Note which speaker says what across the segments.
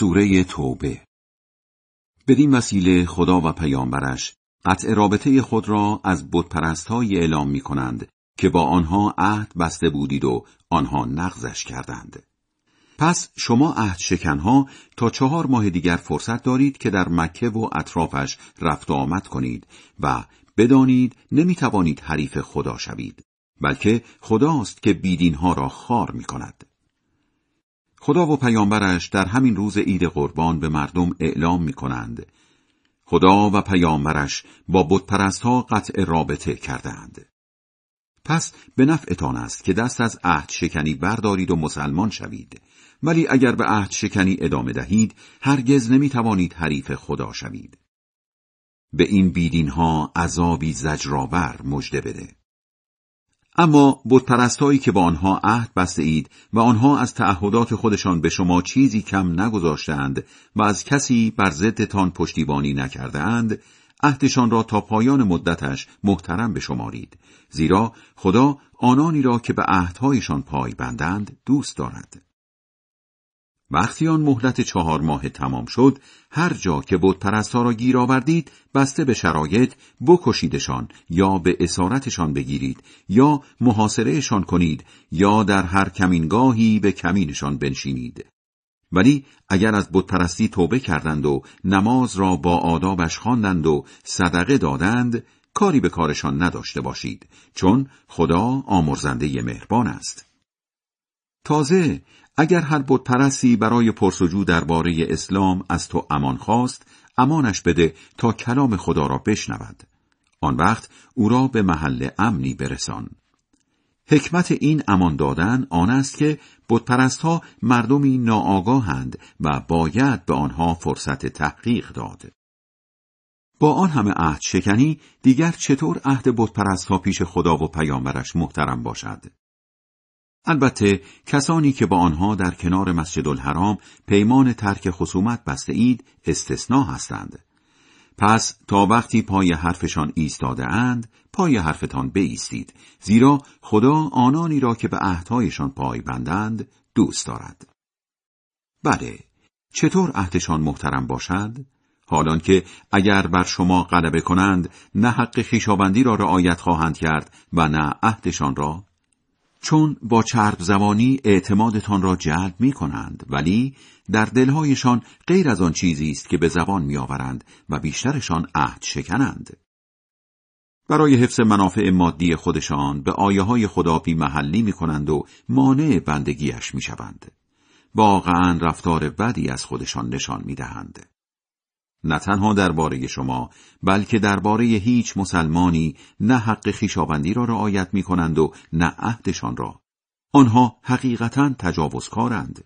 Speaker 1: سوره توبه بدین وسیله خدا و پیامبرش قطع رابطه خود را از بتپرستهایی اعلام می کنند که با آنها عهد بسته بودید و آنها نقضش کردند. پس شما عهد شکنها تا چهار ماه دیگر فرصت دارید که در مکه و اطرافش رفت و آمد کنید و بدانید نمی توانید حریف خدا شوید بلکه خداست که بیدینها را خار می کند. خدا و پیامبرش در همین روز عید قربان به مردم اعلام می کنند. خدا و پیامبرش با بتپرست ها قطع رابطه کردند. پس به نفعتان است که دست از عهد شکنی بردارید و مسلمان شوید. ولی اگر به عهد شکنی ادامه دهید، هرگز نمی توانید حریف خدا شوید. به این بیدین ها عذابی زجرآور مژده بده. اما بتپرستایی که با آنها عهد بسته اید و آنها از تعهدات خودشان به شما چیزی کم نگذاشتند و از کسی بر ضدتان پشتیبانی نکردهاند عهدشان را تا پایان مدتش محترم بشمارید. زیرا خدا آنانی را که به عهدهایشان پای بندند دوست دارد. وقتی آن مهلت چهار ماه تمام شد هر جا که بود پرستا را گیر آوردید بسته به شرایط بکشیدشان یا به اسارتشان بگیرید یا محاصرهشان کنید یا در هر کمینگاهی به کمینشان بنشینید. ولی اگر از بتپرستی توبه کردند و نماز را با آدابش خواندند و صدقه دادند کاری به کارشان نداشته باشید چون خدا آمرزنده مهربان است. تازه اگر هر بت پرستی برای پرسجو درباره اسلام از تو امان خواست امانش بده تا کلام خدا را بشنود. آن وقت او را به محل امنی برسان. حکمت این امان دادن آن است که بتپرست ها مردمی ناآگاهند و باید به آنها فرصت تحقیق داد. با آن همه عهد شکنی دیگر چطور عهد بتپرست ها پیش خدا و پیامبرش محترم باشد؟ البته کسانی که با آنها در کنار مسجد الحرام پیمان ترک خصومت بسته اید استثناء هستند. پس تا وقتی پای حرفشان ایستاده اند پای حرفتان بایستید زیرا خدا آنانی را که به عهدهایشان پای بندند دوست دارد. بله چطور عهدشان محترم باشد؟ حالان که اگر بر شما غلبه کنند نه حق خیشاوندی را رعایت خواهند کرد و نه عهدشان را چون با چرب زبانی اعتمادتان را جلب می کنند ولی در دلهایشان غیر از آن چیزی است که به زبان می آورند و بیشترشان عهد شکنند. برای حفظ منافع مادی خودشان به آیه های خدا بی محلی می کنند و مانع بندگیش می شوند. واقعا رفتار بدی از خودشان نشان می دهند. نه تنها درباره شما بلکه درباره هیچ مسلمانی نه حق خیشاوندی را رعایت می کنند و نه عهدشان را آنها حقیقتا تجاوزکارند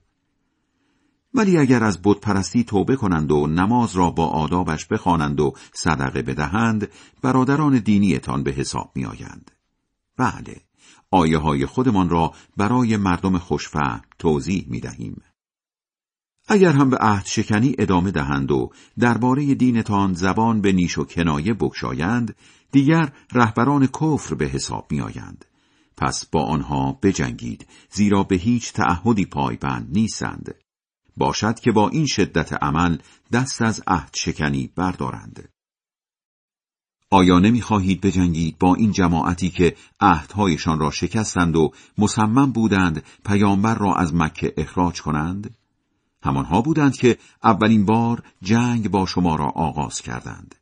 Speaker 1: ولی اگر از بتپرستی توبه کنند و نماز را با آدابش بخوانند و صدقه بدهند برادران دینیتان به حساب می آیند. بله آیه های خودمان را برای مردم خوشفهم توضیح می دهیم. اگر هم به عهد شکنی ادامه دهند و درباره دینتان زبان به نیش و کنایه بکشایند دیگر رهبران کفر به حساب می آیند. پس با آنها بجنگید زیرا به هیچ تعهدی پایبند نیستند. باشد که با این شدت عمل دست از عهد شکنی بردارند. آیا نمی‌خواهید بجنگید با این جماعتی که عهدهایشان را شکستند و مصمم بودند پیامبر را از مکه اخراج کنند؟ همانها بودند که اولین بار جنگ با شما را آغاز کردند.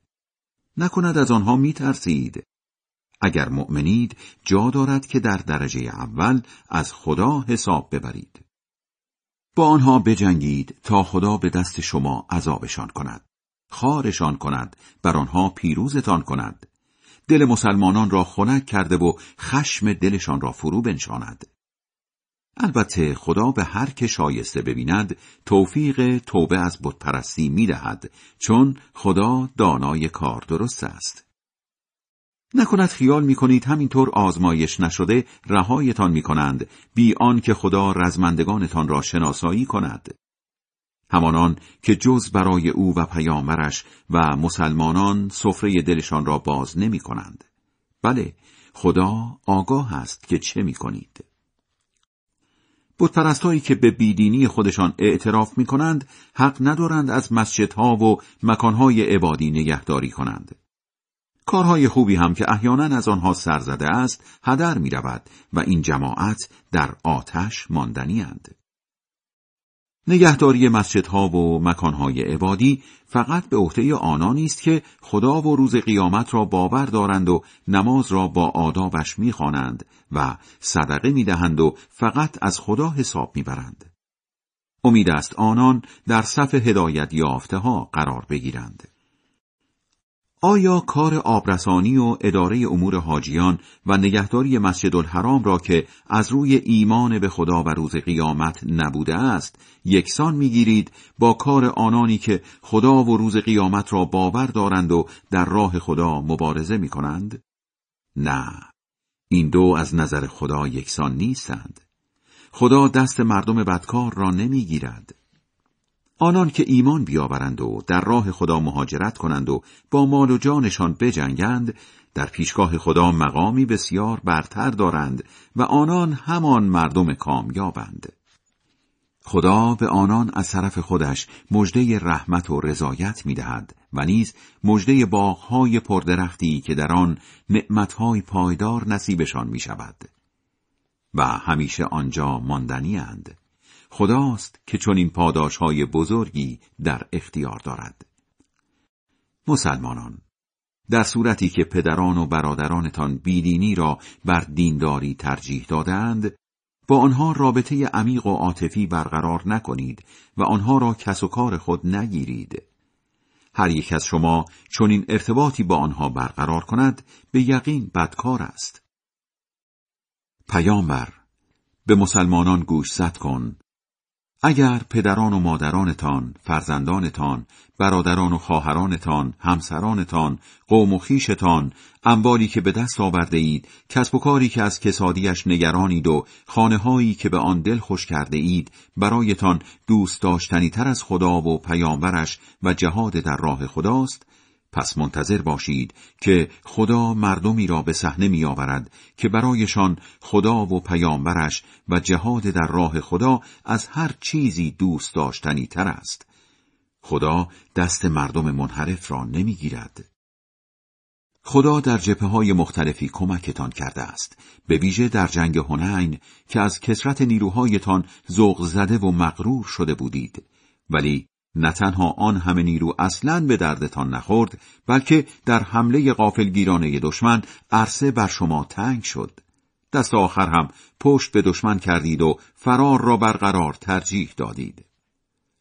Speaker 1: نکند از آنها می ترسید. اگر مؤمنید جا دارد که در درجه اول از خدا حساب ببرید. با آنها بجنگید تا خدا به دست شما عذابشان کند. خارشان کند بر آنها پیروزتان کند. دل مسلمانان را خنک کرده و خشم دلشان را فرو بنشاند. البته خدا به هر که شایسته ببیند توفیق توبه از بتپرستی می دهد چون خدا دانای کار درست است. نکند خیال می کنید همینطور آزمایش نشده رهایتان می کنند بی آن که خدا رزمندگانتان را شناسایی کند. همانان که جز برای او و پیامبرش و مسلمانان سفره دلشان را باز نمی کنند. بله خدا آگاه است که چه می کنید. بتپرستهایی که به بیدینی خودشان اعتراف می کنند حق ندارند از مسجدها و مکانهای عبادی نگهداری کنند. کارهای خوبی هم که احیانا از آنها سرزده است هدر می رود و این جماعت در آتش ماندنی اند. نگهداری مسجدها و مکانهای عبادی فقط به عهده آنانی است که خدا و روز قیامت را باور دارند و نماز را با آدابش می‌خوانند و صدقه می‌دهند و فقط از خدا حساب می‌برند. امید است آنان در صف هدایت یافته ها قرار بگیرند. آیا کار آبرسانی و اداره امور حاجیان و نگهداری مسجد الحرام را که از روی ایمان به خدا و روز قیامت نبوده است یکسان می‌گیرید با کار آنانی که خدا و روز قیامت را باور دارند و در راه خدا مبارزه می کنند؟ نه این دو از نظر خدا یکسان نیستند. خدا دست مردم بدکار را نمی‌گیرد. آنان که ایمان بیاورند و در راه خدا مهاجرت کنند و با مال و جانشان بجنگند در پیشگاه خدا مقامی بسیار برتر دارند و آنان همان مردم کامیابند. خدا به آنان از طرف خودش مژده رحمت و رضایت می‌دهد. و نیز مژده باغهای پردرختی که در آن نعمتهای پایدار نصیبشان می شود و همیشه آنجا ماندنی اند. خداست که چون این پاداش های بزرگی در اختیار دارد. مسلمانان در صورتی که پدران و برادرانتان بیدینی را بر دینداری ترجیح دادند با آنها رابطه عمیق و عاطفی برقرار نکنید و آنها را کس و کار خود نگیرید هر یک از شما چون این ارتباطی با آنها برقرار کند به یقین بدکار است. پیامبر به مسلمانان گوش زد کن اگر پدران و مادرانتان، فرزندانتان، برادران و خواهرانتان، همسرانتان، قوم و خیشتان، اموالی که به دست آورده اید، کسب و کاری که از کسادیش نگرانید و خانه هایی که به آن دل خوش کرده اید، برایتان دوست داشتنی تر از خدا و پیامبرش و جهاد در راه خداست، پس منتظر باشید که خدا مردمی را به صحنه می آورد که برایشان خدا و پیامبرش و جهاد در راه خدا از هر چیزی دوست داشتنی تر است. خدا دست مردم منحرف را نمی گیرد. خدا در جبه های مختلفی کمکتان کرده است به ویژه در جنگ هنین که از کسرت نیروهایتان ذوق زده و مغرور شده بودید ولی نه تنها آن همه نیرو اصلا به دردتان نخورد بلکه در حمله غافلگیرانه دشمن عرصه بر شما تنگ شد دست آخر هم پشت به دشمن کردید و فرار را برقرار ترجیح دادید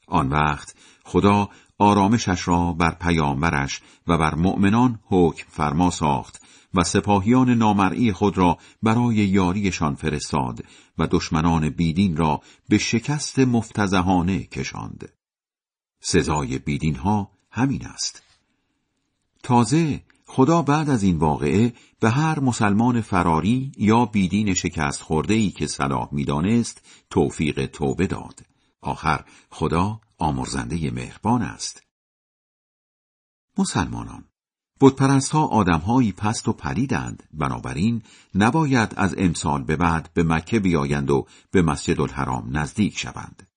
Speaker 1: آن وقت خدا آرامشش را بر پیامبرش و بر مؤمنان حکم فرما ساخت و سپاهیان نامرئی خود را برای یاریشان فرستاد و دشمنان بیدین را به شکست مفتزهانه کشاند. سزای بیدین ها همین است. تازه خدا بعد از این واقعه به هر مسلمان فراری یا بیدین شکست خورده ای که صلاح می‌دانست توفیق توبه داد. آخر خدا آمرزنده مهربان است. مسلمانان بتپرست ها آدمهایی پست و پلیدند بنابراین نباید از امسال به بعد به مکه بیایند و به مسجد الحرام نزدیک شوند.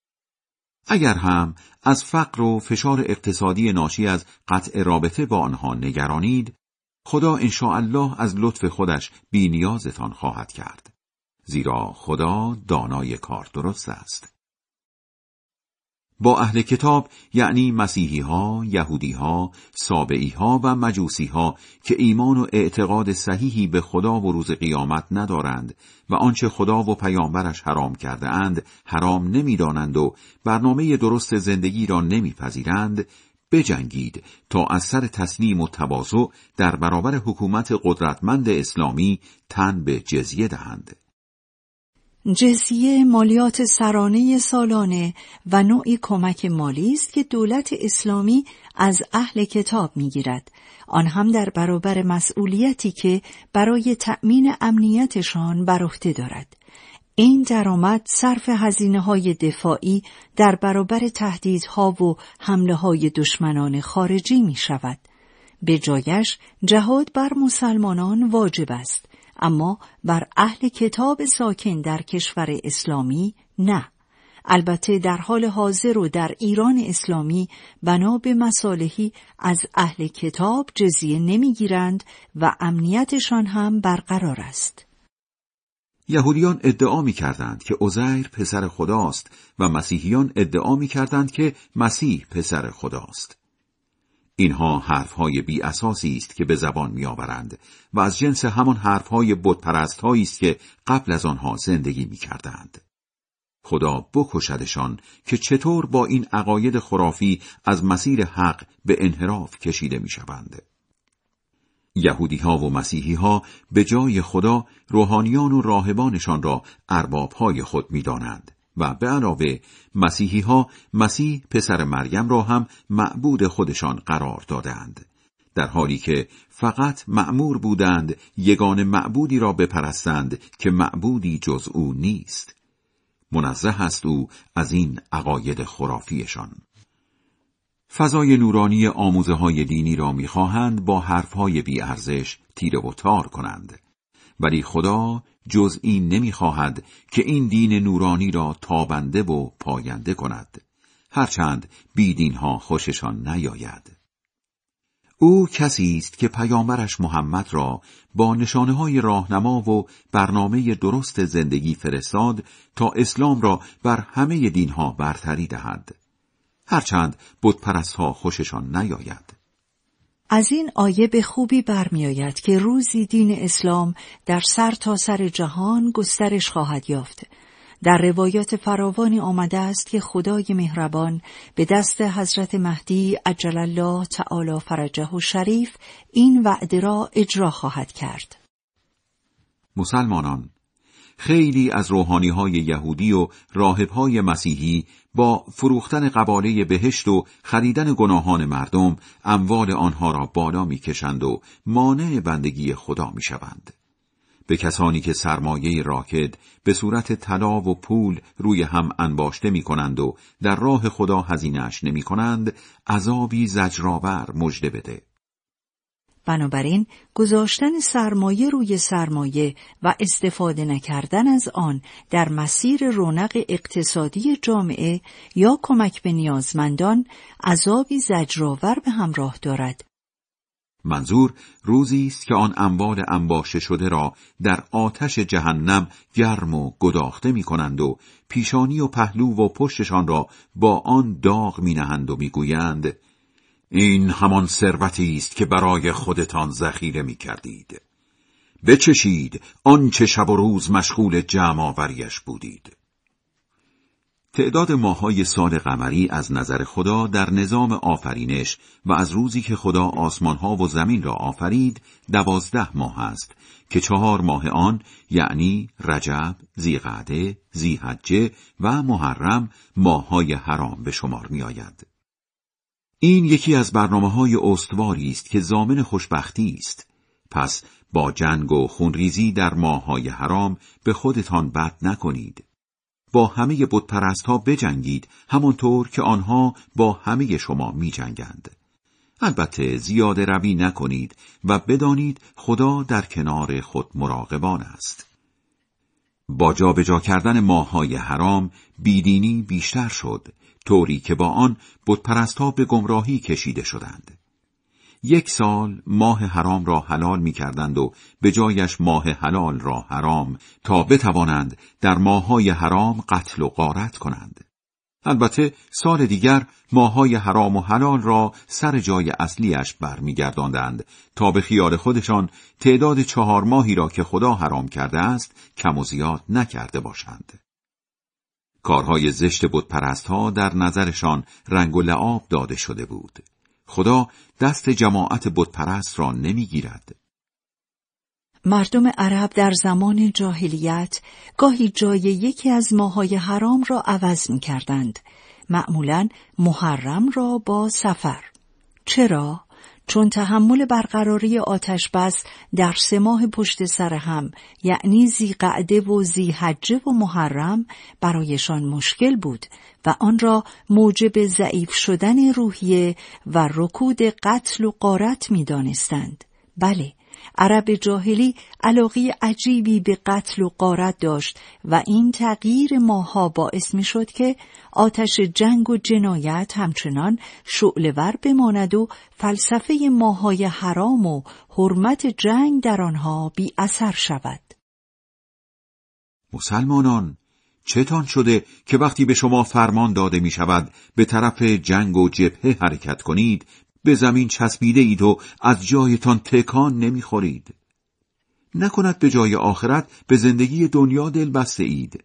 Speaker 1: اگر هم از فقر و فشار اقتصادی ناشی از قطع رابطه با آنها نگرانید خدا الله از لطف خودش بینیازتان خواهد کرد. زیرا خدا دانای کار درست است. با اهل کتاب یعنی مسیحی ها، یهودی ها، سابعی ها و مجوسی ها که ایمان و اعتقاد صحیحی به خدا و روز قیامت ندارند و آنچه خدا و پیامبرش حرام کرده اند حرام نمی‌دانند و برنامه درست زندگی را نمیپذیرند بجنگید تا از سر تسلیم و تواضع در برابر حکومت قدرتمند اسلامی تن به جزیه دهند.
Speaker 2: جزیه مالیات سرانه سالانه و نوعی کمک مالی است که دولت اسلامی از اهل کتاب می‌گیرد. آن هم در برابر مسئولیتی که برای تأمین امنیتشان بر عهده دارد. این درآمد صرف هزینه های دفاعی در برابر تهدیدها و حمله های دشمنان خارجی می شود. به جایش جهاد بر مسلمانان واجب است. اما بر اهل کتاب ساکن در کشور اسلامی نه البته در حال حاضر و در ایران اسلامی بنا به مصالحی از اهل کتاب جزیه نمی‌گیرند و امنیتشان هم برقرار است.
Speaker 1: یهودیان ادعا می کردند که عزیر پسر خداست و مسیحیان ادعا می کردند که مسیح پسر خداست. اینها حرفهای بی اساسی است که به زبان می آورند و از جنس همان حرفهای بتپرست است که قبل از آنها زندگی می کردند. خدا بکشدشان که چطور با این عقاید خرافی از مسیر حق به انحراف کشیده می شوند. یهودی ها و مسیحی ها به جای خدا روحانیان و راهبانشان را ارباب های خود می دانند و به علاوه مسیحی ها مسیح پسر مریم را هم معبود خودشان قرار دادند. در حالی که فقط معمور بودند یگان معبودی را بپرستند که معبودی جز او نیست. منزه است او از این عقاید خرافیشان. فضای نورانی آموزه های دینی را می‌خواهند با حرفهای بیارزش تیره و تار کنند. ولی خدا جز این نمی‌خواهد که این دین نورانی را تابنده و پاینده کند. هرچند بیدینها خوششان نیاید. او کسی است که پیامبرش محمد را با نشانه های راهنما و برنامه درست زندگی فرستاد تا اسلام را بر همه دینها برتری دهد. هرچند ها خوششان نیاید.
Speaker 2: از این آیه به خوبی برمیآید که روزی دین اسلام در سر تا سر جهان گسترش خواهد یافت در روایات فراوانی آمده است که خدای مهربان به دست حضرت مهدی عجل الله تعالی فرجه و شریف این وعده را اجرا خواهد کرد.
Speaker 1: مسلمانان خیلی از روحانی های یهودی و راهب های مسیحی با فروختن قباله بهشت و خریدن گناهان مردم اموال آنها را بالا می‌کشند و مانع بندگی خدا می‌شوند. به کسانی که سرمایه راکد به صورت طلا و پول روی هم انباشته می کنند و در راه خدا هزینهش نمی کنند عذابی زجرآور مژده بده.
Speaker 2: بنابراین گذاشتن سرمایه روی سرمایه و استفاده نکردن از آن در مسیر رونق اقتصادی جامعه یا کمک به نیازمندان عذابی زجرآور به همراه دارد.
Speaker 1: منظور روزی است که آن اموال انباشته شده را در آتش جهنم گرم و گداخته می کنند و پیشانی و پهلو و پشتشان را با آن داغ می نهند و می گویند این همان ثروتی است که برای خودتان ذخیره می کردید. بچشید آنچه شب و روز مشغول جمع آوریش بودید. تعداد ماهای سال قمری از نظر خدا در نظام آفرینش و از روزی که خدا آسمانها و زمین را آفرید دوازده ماه است که چهار ماه آن یعنی رجب، زیقعده، زیحجه و محرم ماهای حرام به شمار می آید. این یکی از برنامه های استواری است که زامن خوشبختی است. پس با جنگ و خونریزی در ماهای حرام به خودتان بد نکنید. با همه بتپرست ها بجنگید همانطور که آنها با همه شما می جنگند. البته زیاده روی نکنید و بدانید خدا در کنار خود مراقبان است. با جابجا کردن ماهای حرام بیدینی بیشتر شد طوری که با آن بتپرستها به گمراهی کشیده شدند. یک سال ماه حرام را حلال می کردند و به جایش ماه حلال را حرام تا بتوانند در ماههای حرام قتل و غارت کنند. البته سال دیگر ماهای حرام و حلال را سر جای اصلیش برمیگرداندند تا به خیال خودشان تعداد چهار ماهی را که خدا حرام کرده است کم و زیاد نکرده باشند. کارهای زشت بتپرست ها در نظرشان رنگ و لعاب داده شده بود. خدا دست جماعت بتپرست را نمی‌گیرد.
Speaker 2: مردم عرب در زمان جاهلیت گاهی جای یکی از ماهای حرام را عوض می کردند. معمولا محرم را با سفر. چرا؟ چون تحمل برقراری آتش بس در سه ماه پشت سر هم یعنی زیقعده و زیحجه و محرم برایشان مشکل بود و آن را موجب ضعیف شدن روحیه و رکود قتل و قارت می دانستند. بله عرب جاهلی علاقی عجیبی به قتل و قارت داشت و این تغییر ماها باعث می شد که آتش جنگ و جنایت همچنان شعلور بماند و فلسفه ماهای حرام و حرمت جنگ در آنها بی اثر شود.
Speaker 1: مسلمانان چتان شده که وقتی به شما فرمان داده می شود به طرف جنگ و جبهه حرکت کنید به زمین چسبیده اید و از جایتان تکان نمی‌خورید. نکند به جای آخرت به زندگی دنیا دل بسته اید.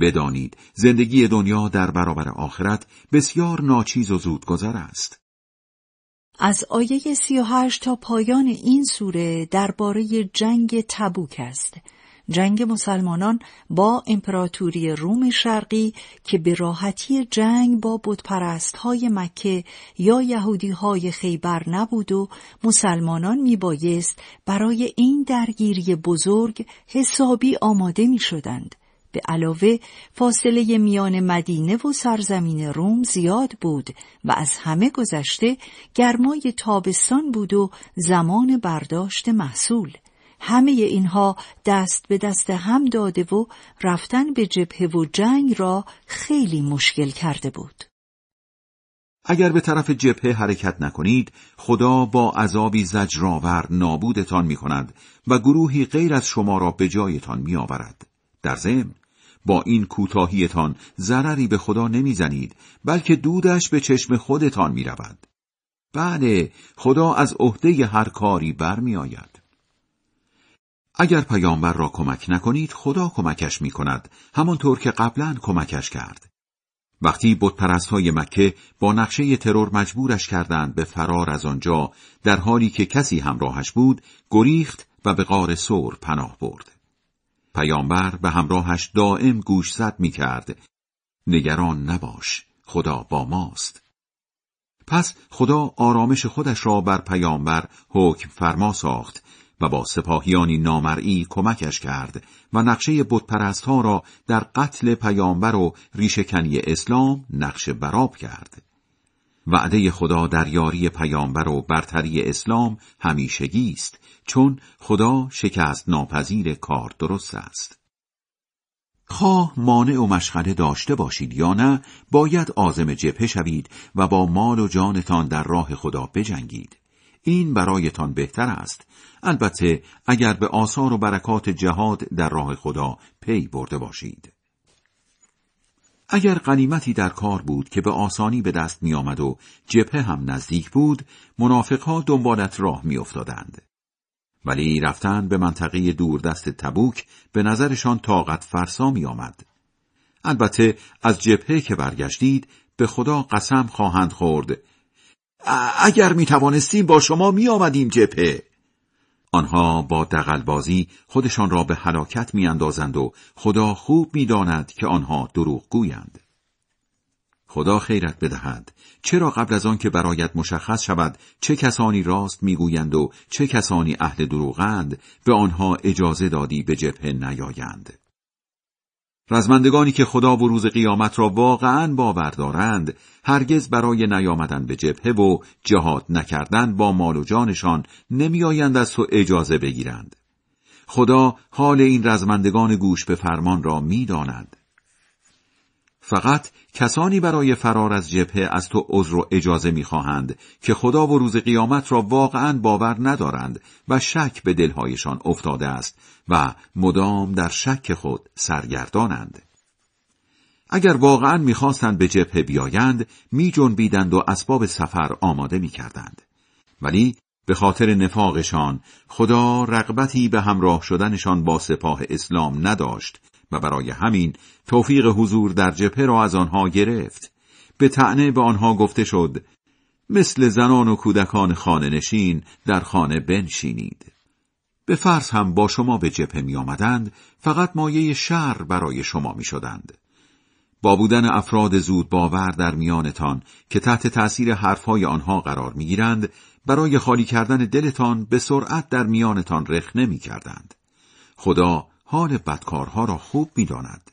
Speaker 1: بدانید زندگی دنیا در برابر آخرت بسیار ناچیز و زودگذر است.
Speaker 2: از آیه سی و هشت تا پایان این سوره درباره جنگ تبوک است. جنگ مسلمانان با امپراتوری روم شرقی که به راحتی جنگ با بودپرست های مکه یا یهودی های خیبر نبود و مسلمانان می بایست برای این درگیری بزرگ حسابی آماده می شدند. به علاوه فاصله میان مدینه و سرزمین روم زیاد بود و از همه گذشته گرمای تابستان بود و زمان برداشت محصول. همه اینها دست به دست هم داده و رفتن به جبهه و جنگ را خیلی مشکل کرده بود.
Speaker 1: اگر به طرف جبهه حرکت نکنید خدا با عذابی زجرآور نابودتان می کند و گروهی غیر از شما را به جایتان می آورد. در ضمن با این کوتاهیتان ضرری به خدا نمی‌زنید بلکه دودش به چشم خودتان می رود. بله خدا از عهده هر کاری برمی آید. اگر پیامبر را کمک نکنید خدا کمکش می کند همانطور که قبلا کمکش کرد. وقتی بتپرست های مکه با نقشه ترور مجبورش کردند به فرار از آنجا در حالی که کسی همراهش بود گریخت و به غار سور پناه برد. پیامبر به همراهش دائم گوشزد می کرد. نگران نباش خدا با ماست. پس خدا آرامش خودش را بر پیامبر حکم فرما ساخت و با سپاهیانی نامرئی کمکش کرد و نقشه بتپرست ها را در قتل پیامبر و ریشکنی اسلام نقشه براب کرد. وعده خدا در یاری پیامبر و برتری اسلام همیشگی است چون خدا شکست ناپذیر کار درست است. خواه مانع و مشغله داشته باشید یا نه باید آزم جبهه شوید و با مال و جانتان در راه خدا بجنگید. این برایتان بهتر است البته اگر به آثار و برکات جهاد در راه خدا پی برده باشید اگر قنیمتی در کار بود که به آسانی به دست می آمد و جبهه هم نزدیک بود منافقها دنبالت راه می افتادند. ولی رفتن به منطقه دوردست تبوک به نظرشان طاقت فرسا می آمد. البته از جبهه که برگشتید به خدا قسم خواهند خورد اگر می توانستیم با شما می آمدیم جبهه. آنها با دقلبازی خودشان را به هلاکت میاندازند و خدا خوب می‌داند که آنها دروغ گویند. خدا خیرت بدهد. چرا قبل از آن که برایت مشخص شود چه کسانی راست می‌گویند و چه کسانی اهل دروغند به آنها اجازه دادی به جبهه نیایند؟ رزمندگانی که خدا و روز قیامت را واقعا باور دارند هرگز برای نیامدن به جبهه و جهاد نکردن با مال و جانشان نمیآیند از تو اجازه بگیرند. خدا حال این رزمندگان گوش به فرمان را می‌داند. فقط کسانی برای فرار از جبهه از تو عذر و اجازه می‌خواهند که خدا و روز قیامت را واقعا باور ندارند و شک به دلهایشان افتاده است و مدام در شک خود سرگردانند. اگر واقعا می‌خواستند به جبهه بیایند میجنبیدند و اسباب سفر آماده می‌کردند. ولی به خاطر نفاقشان خدا رغبتی به همراه شدنشان با سپاه اسلام نداشت و برای همین توفیق حضور در جبهه را از آنها گرفت به تعنه به آنها گفته شد مثل زنان و کودکان خانه نشین در خانه بنشینید به فرض هم با شما به جبهه می آمدند فقط مایه شر برای شما می شدند. با بودن افراد زود باور در میانتان که تحت تأثیر حرفهای آنها قرار می گیرند برای خالی کردن دلتان به سرعت در میانتان رخ نمی کردند. خدا حال بدکارها را خوب می‌داند.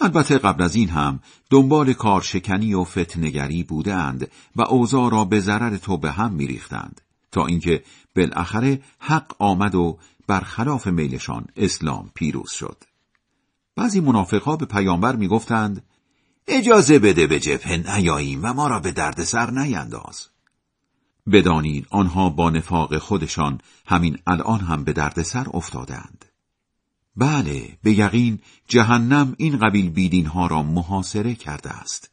Speaker 1: البته قبل از این هم دنبال کارشکنی و فتنگری بودند و اوضاع را به ضرر تو به هم میریختند. تا اینکه بالاخره حق آمد و برخلاف میلشان اسلام پیروز شد بعضی منافقها به پیامبر می‌گفتند اجازه بده به جبهه نیاییم و ما را به دردسر نینداز بدانید آنها با نفاق خودشان همین الان هم به دردسر افتادند بله به یقین جهنم این قبیل بیدین ها را محاصره کرده است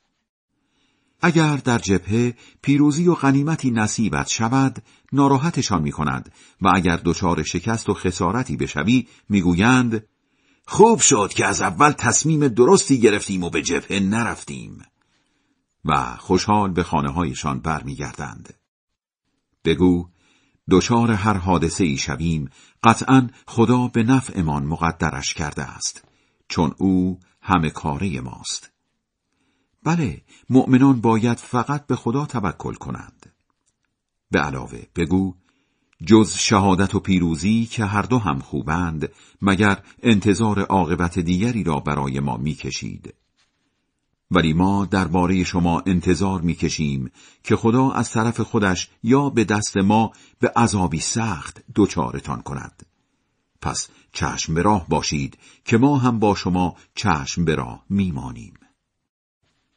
Speaker 1: اگر در جبهه پیروزی و غنیمتی نصیبت شود ناراحتشان می کند و اگر دچار شکست و خسارتی بشوی می‌گویند خوب شد که از اول تصمیم درستی گرفتیم و به جبهه نرفتیم و خوشحال به خانه هایشان برمیگردند. بگو دچار هر حادثه ای شویم قطعا خدا به نفعمان مقدرش کرده است چون او همه کاره ماست. بله مؤمنان باید فقط به خدا توکل کنند. به علاوه بگو جز شهادت و پیروزی که هر دو هم خوبند مگر انتظار عاقبت دیگری را برای ما می‌کشید؟ ولی ما درباره شما انتظار می‌کشیم که خدا از طرف خودش یا به دست ما به عذابی سخت دچارتان کند. پس چشم به راه باشید که ما هم با شما چشم به راه میمانیم.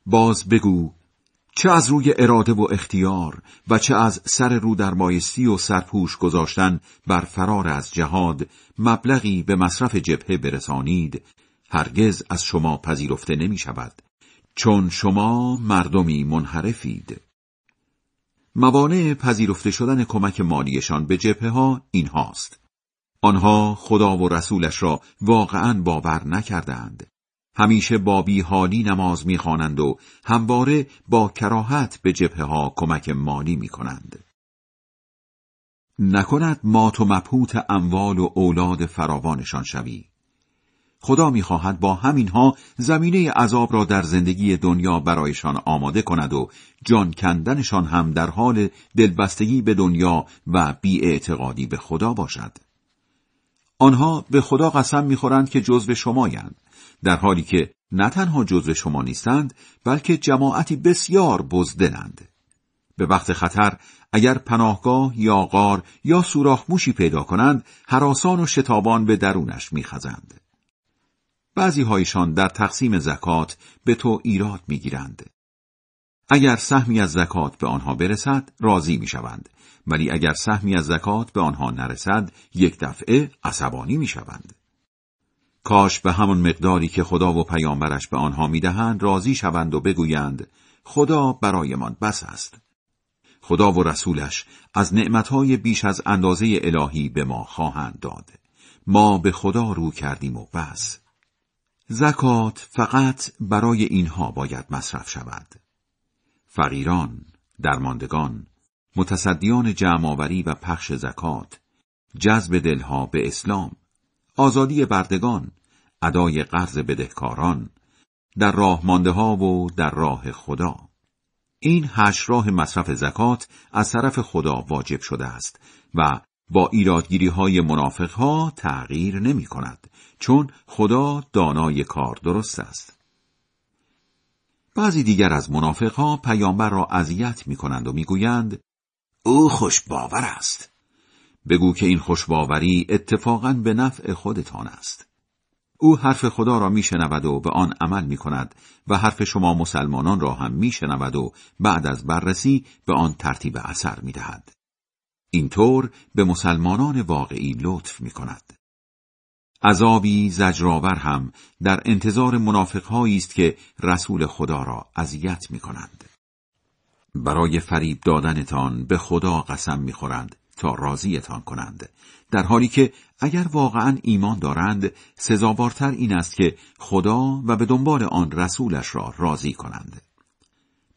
Speaker 1: باز بگو چه از روی اراده و اختیار و چه از سر رو در مایستی و سرپوش گذاشتن بر فرار از جهاد مبلغی به مصرف جبهه برسانید هرگز از شما پذیرفته نمی شود چون شما مردمی منحرفید موانع پذیرفته شدن کمک مالیشان به جبهه ها این هاست آنها خدا و رسولش را واقعا باور نکردند همیشه با حالی نماز می‌خوانند و همواره با کراهت به جبهه ها کمک مالی می‌کنند. نکند مات و مبهوت اموال و اولاد فراوانشان شوی. خدا می‌خواهد با همینها زمینه عذاب را در زندگی دنیا برایشان آماده کند و جان کندنشان هم در حال دلبستگی به دنیا و بیاعتقادی به خدا باشد. آنها به خدا قسم می‌خورند که جزو شمایند در حالی که نه تنها جزو شما نیستند بلکه جماعتی بسیار بزدلند به وقت خطر اگر پناهگاه یا غار یا سوراخ موشی پیدا کنند حراسان و شتابان به درونش میخزند بعضی هایشان در تقسیم زکات به تو ایراد می‌گیرند اگر سهمی از زکات به آنها برسد راضی می‌شوند ولی اگر سهمی از زکات به آنها نرسد یک دفعه عصبانی می‌شوند کاش به همون مقداری که خدا و پیامبرش به آنها می‌دهند راضی شوند و بگویند خدا برایمان بس است. خدا و رسولش از نعمتهای بیش از اندازه الهی به ما خواهند داد. ما به خدا رو کردیم و بس. زکات فقط برای اینها باید مصرف شود. فقیران، درماندگان، متصدیان جمعآوری و پخش زکات، جذب دلها به اسلام، آزادی بردگان، ادای قرض بدهکاران، در راه مانده ها و در راه خدا. این هشت راه مصرف زکات از طرف خدا واجب شده است و با ایرادگیری های منافق ها تغییر نمی کند چون خدا دانای کار درست است. بعضی دیگر از منافق ها پیامبر را اذیت می کنند و می‌گویند او خوش باور است. بگو که این خوشباوری اتفاقا به نفع خودتان است. او حرف خدا را میشنود و به آن عمل می کند و حرف شما مسلمانان را هم میشنود و بعد از بررسی به آن ترتیب اثر می دهد. اینطور به مسلمانان واقعی لطف می کند. عذابی زجرآور هم در انتظار منافقهایی است که رسول خدا را اذیت می کنند. برای فریب دادنتان به خدا قسم می‌خورند تا راضیتان کنند در حالی که اگر واقعا ایمان دارند سزاوارتر این است که خدا و به دنبال آن رسولش را راضی کنند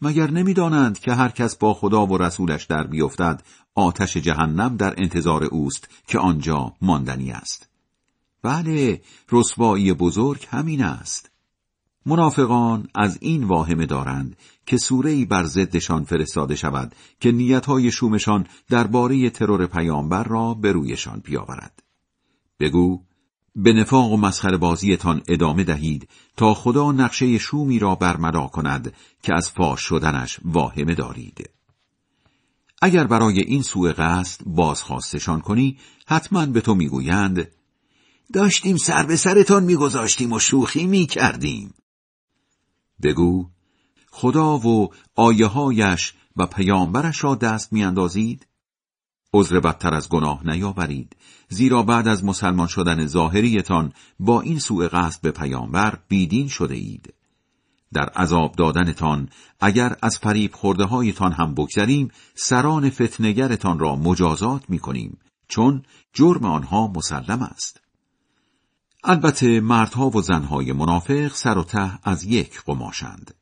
Speaker 1: مگر نمی‌دانند که هر کس با خدا و رسولش در بیفتد آتش جهنم در انتظار اوست که آنجا ماندنی است بله رسوایی بزرگ همین است منافقان از این واهمه دارند که سوره‌ای بر ضدشان فرستاده شود که نیتهای شومشان درباره ترور پیامبر را به رویشان بیاورد. بگو به نفاق و مسخره بازیتان ادامه دهید تا خدا نقشه شومی را برملا کند که از فاش شدنش واهمه دارید. اگر برای این سوء قصد بازخواستشان کنی حتما به تو می‌گویند داشتیم سر به سرتان میگذاشتیم و شوخی می‌کردیم. بگو خدا و آیه و پیامبرش را دست میاندازید؟ عذر بدتر از گناه نیاورید زیرا بعد از مسلمان شدن ظاهریتان با این سوء قصد به پیامبر بیدین شده اید در عذاب دادنتان اگر از فریب خورده هایتان هم بگذریم سران فتنگرتان را مجازات می کنیم چون جرم آنها مسلم است. البته مردها و زنهای منافق سر و ته از یک قماشند.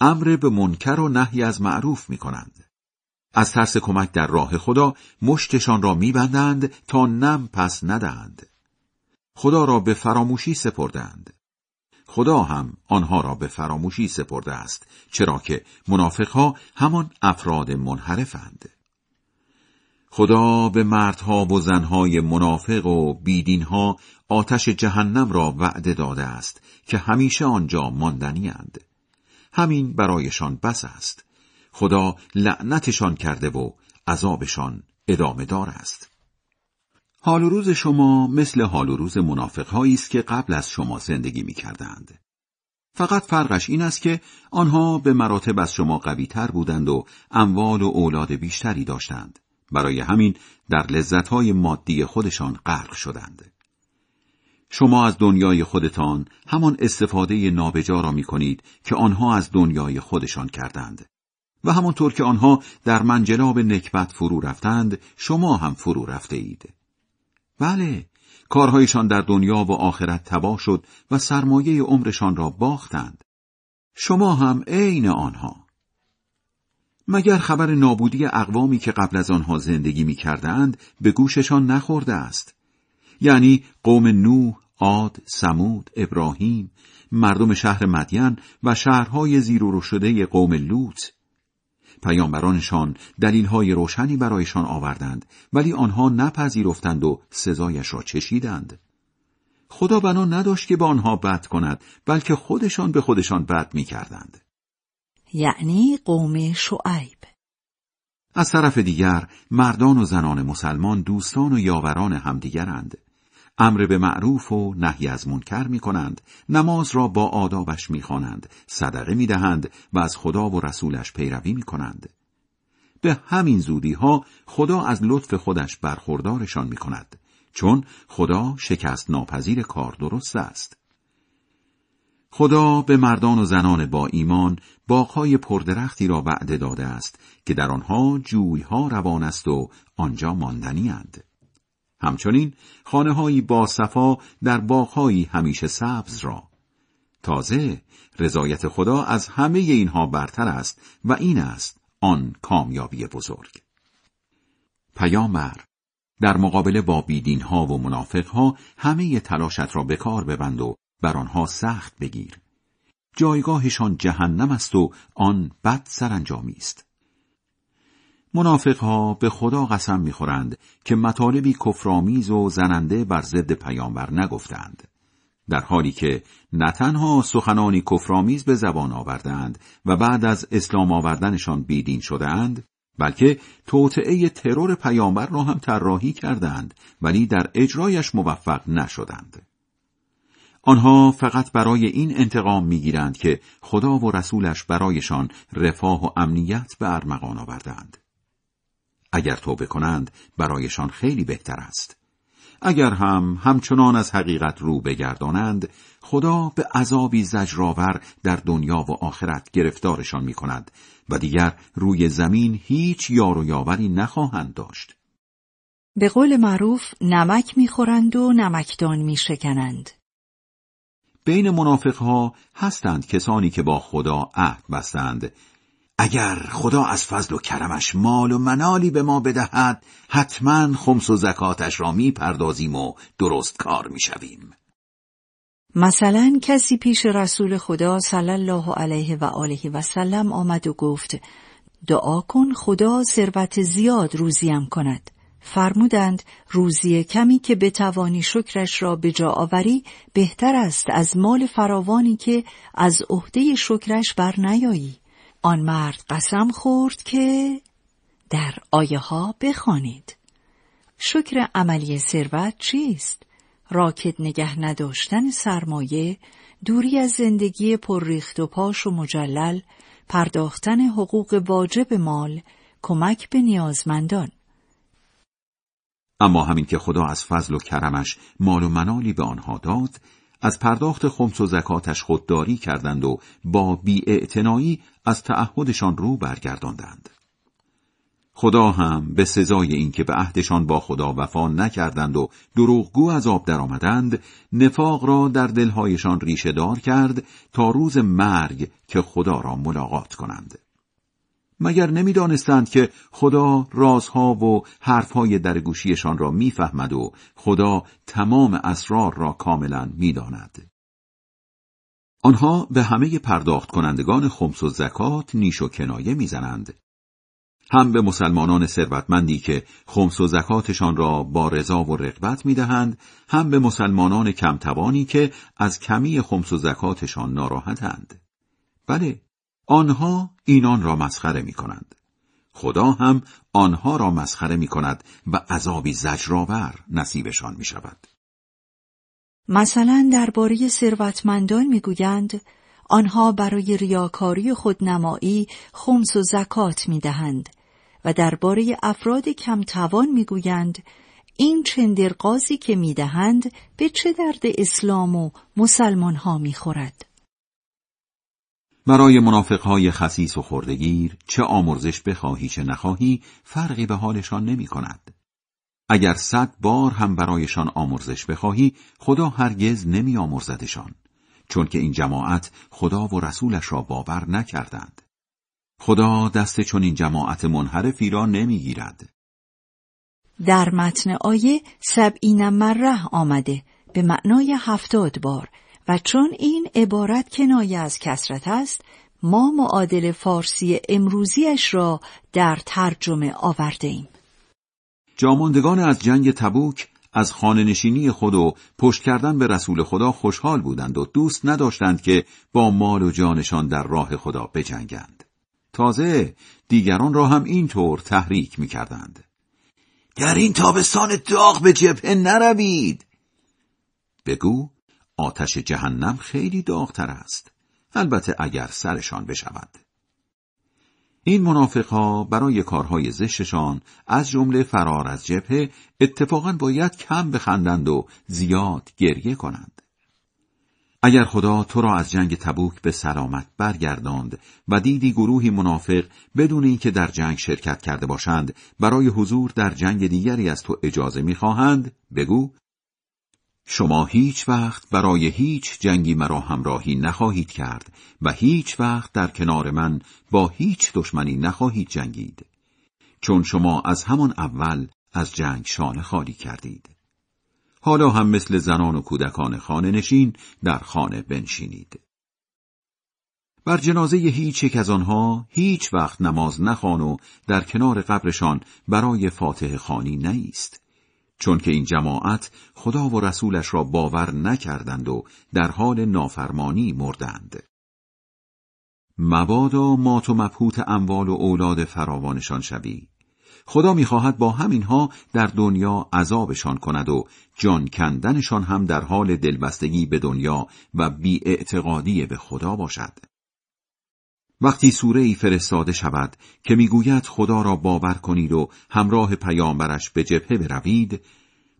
Speaker 1: امر به منکر و نهی از معروف می کنند از ترس کمک در راه خدا مشتشان را میبندند تا نم پس ندهند. خدا را به فراموشی سپردند. خدا هم آنها را به فراموشی سپرده است چرا که منافقها همان افراد منحرفند. خدا به مردها و زنهای منافق و بیدینها آتش جهنم را وعده داده است که همیشه آنجا ماندنی اند. همین برایشان بس است خدا لعنتشان کرده و عذابشان ادامه دار است حال و روز شما مثل حال و روز منافقهایی است که قبل از شما زندگی می کردند. فقط فرقش این است که آنها به مراتب از شما قوی تر بودند و اموال و اولاد بیشتری داشتند. برای همین در لذتهای مادی خودشان غرق شدند. شما از دنیای خودتان همان استفاده نابجا را می کنید که آنها از دنیای خودشان کردند. و همانطور که آنها در منجلاب نکبت فرو رفتند شما هم فرو رفته اید. بله کارهایشان در دنیا و آخرت تباه شد و سرمایه عمرشان را باختند شما هم عین آنها مگر خبر نابودی اقوامی که قبل از آنها زندگی می کردند به گوششان نخورده است؟ یعنی قوم نوح، عاد، سمود، ابراهیم، مردم شهر مدین و شهرهای زیر و شده قوم لوط. پیامبرانشان دلیلهای روشنی برایشان آوردند ولی آنها نپذیرفتند و سزایش را چشیدند. خدا بنا نداشت که با آنها بد کند بلکه خودشان به خودشان بد می کردند.
Speaker 2: یعنی قوم شعیب.
Speaker 1: از طرف دیگر مردان و زنان مسلمان دوستان و یاوران همدیگرند. امر به معروف و نهی از منکر می کنند نماز را با آدابش می خوانند صدقه می دهند و از خدا و رسولش پیروی می کنند به همین زودی ها خدا از لطف خودش برخوردارشان می کند چون خدا شکست ناپذیر کار درست است. خدا به مردان و زنان با ایمان باغهای پردرختی را وعده داده است که در آنها جویها روان است و آنجا ماندنی اند. همچنین خانههایی با صفا در باغهایی همیشه سبز را تازه رضایت خدا از همه اینها برتر است و این است آن کامیابی بزرگ پیامبر در مقابله با بیدین ها و منافق ها همه تلاشت را به کار ببند و بر آنها سخت بگیر. جایگاهشان جهنم است و آن بد سرانجامی است. منافقها به خدا قسم می‌خورند که مطالبی کفرآمیز و زننده بر ضد پیامبر نگفتند. در حالی که نه تنها سخنانی کفرآمیز به زبان آوردند و بعد از اسلام آوردنشان بیدین شدهاند بلکه توطعه ترور پیامبر را هم طراحی کردند ولی در اجرایش موفق نشدند. آنها فقط برای این انتقام می‌گیرند که خدا و رسولش برایشان رفاه و امنیت به ارمغان آوردند. اگر توبه کنند برایشان خیلی بهتر است. اگر هم همچنان از حقیقت رو بگردانند خدا به عذابی زجرآور در دنیا و آخرت گرفتارشان می کند و دیگر روی زمین هیچ یار و یاوری نخواهند داشت.
Speaker 2: به قول معروف نمک می‌خورند و نمکدان میشکنند.
Speaker 1: بین منافقها هستند کسانی که با خدا عهد بستند. اگر خدا از فضل و کرمش مال و منالی به ما بدهد حتما خمس و زکاتش را می‌پردازیم و درست کار می‌شویم.
Speaker 2: مثلا کسی پیش رسول خدا صلی الله علیه و آله و سلم آمد و گفت دعا کن خدا ثروت زیاد روزیم کند. فرمودند روزی کمی که بتوانی شکرش را به جا آوری بهتر است از مال فراوانی که از عهده شکرش بر نیایی آن مرد قسم خورد که در آیه ها بخوانید. شکر عملی ثروت چیست؟ راکت نگه نداشتن سرمایه، دوری از زندگی پرریخت و پاش و مجلل، پرداختن حقوق واجب مال، کمک به نیازمندان.
Speaker 1: اما همین که خدا از فضل و کرمش مال و منالی به آنها داد، از پرداخت خمس و زکاتش خودداری کردند و با بیاعتنایی از تعهدشان رو برگرداندند. خدا هم به سزای اینکه به عهدشان با خدا وفا نکردند و دروغگو از آب درآمدند نفاق را در دلهایشان ریشه دار کرد تا روز مرگ که خدا را ملاقات کنند مگر نمی‌دانستند که خدا رازها و حرفهای در گوشیشان را می‌فهمد و خدا تمام اسرار را کاملا می‌داند. آنها به همه پرداخت کنندگان خمس و زکات نیش و کنایه می‌زنند. هم به مسلمانان ثروتمندی که خمس و زکاتشان را با رضا و رغبت می‌دهند هم به مسلمانان کمتوانی که از کمی خمس و زکاتشان ناراحتند. بله آنها اینان را مسخره می کنند خدا هم آنها را مسخره می کند و عذابی زجرآور نصیبشان می شود
Speaker 2: مثلا درباره ثروتمندان می‌گویند آنها برای ریاکاری خودنمایی خمس و زکات می دهند و درباره افراد کمتوان می گویند این چندرقازی که می دهند به چه درد اسلام و مسلمان ها می خورد.
Speaker 1: برای منافقهای خسیس و خردگیر چه آمرزش بخواهی چه نخواهی فرقی به حالشان نمی کند. اگر صد بار هم برایشان آمرزش بخواهی خدا هرگز نمی آمرزدشان. چون که این جماعت خدا و رسولش را باور نکردند. خدا دست چون این جماعت منحرفی را نمی‌گیرد.
Speaker 2: در متن آیه سبعین مره آمده به معنای هفتاد بار و چون این عبارت کنایه از کسرت است ما معادل فارسی امروزیش را در ترجمه آورده ایم.
Speaker 1: جاماندگان از جنگ تبوک از خانه نشینی خود و پشت کردن به رسول خدا خوشحال بودند و دوست نداشتند که با مال و جانشان در راه خدا بجنگند. تازه دیگران را هم اینطور تحریک می کردند. در این تابستان داغ به جبهه نروید. بگو آتش جهنم خیلی داغتر است. البته اگر سرشان بشود. این منافقها برای کارهای زشتشان از جمله فرار از جبهه اتفاقا باید کم بخندند و زیاد گریه کنند. اگر خدا تو را از جنگ تبوک به سلامت برگرداند و دیدی گروهی منافق بدون اینکه در جنگ شرکت کرده باشند برای حضور در جنگ دیگری از تو اجازه می‌خواهند بگو شما هیچ وقت برای هیچ جنگی مرا همراهی نخواهید کرد و هیچ وقت در کنار من با هیچ دشمنی نخواهید جنگید. چون شما از همان اول از جنگ شانه خالی کردید. حالا هم مثل زنان و کودکان خانه نشین در خانه بنشینید. بر جنازه هیچ یک از آنها هیچ وقت نماز نخوان و در کنار قبرشان برای فاتح خانی نیست. چون که این جماعت خدا و رسولش را باور نکردند و در حال نافرمانی مردند. مبادا مات و مبهوت اموال و اولاد فراوانشان شوی. خدا می‌خواهد با همینها در دنیا عذابشان کند و جان کندنشان هم در حال دلبستگی به دنیا و بیاعتقادی به خدا باشد. وقتی سوره ای فرستاده شود که می‌گوید خدا را باور کنید و همراه پیامبرش به جبهه بروید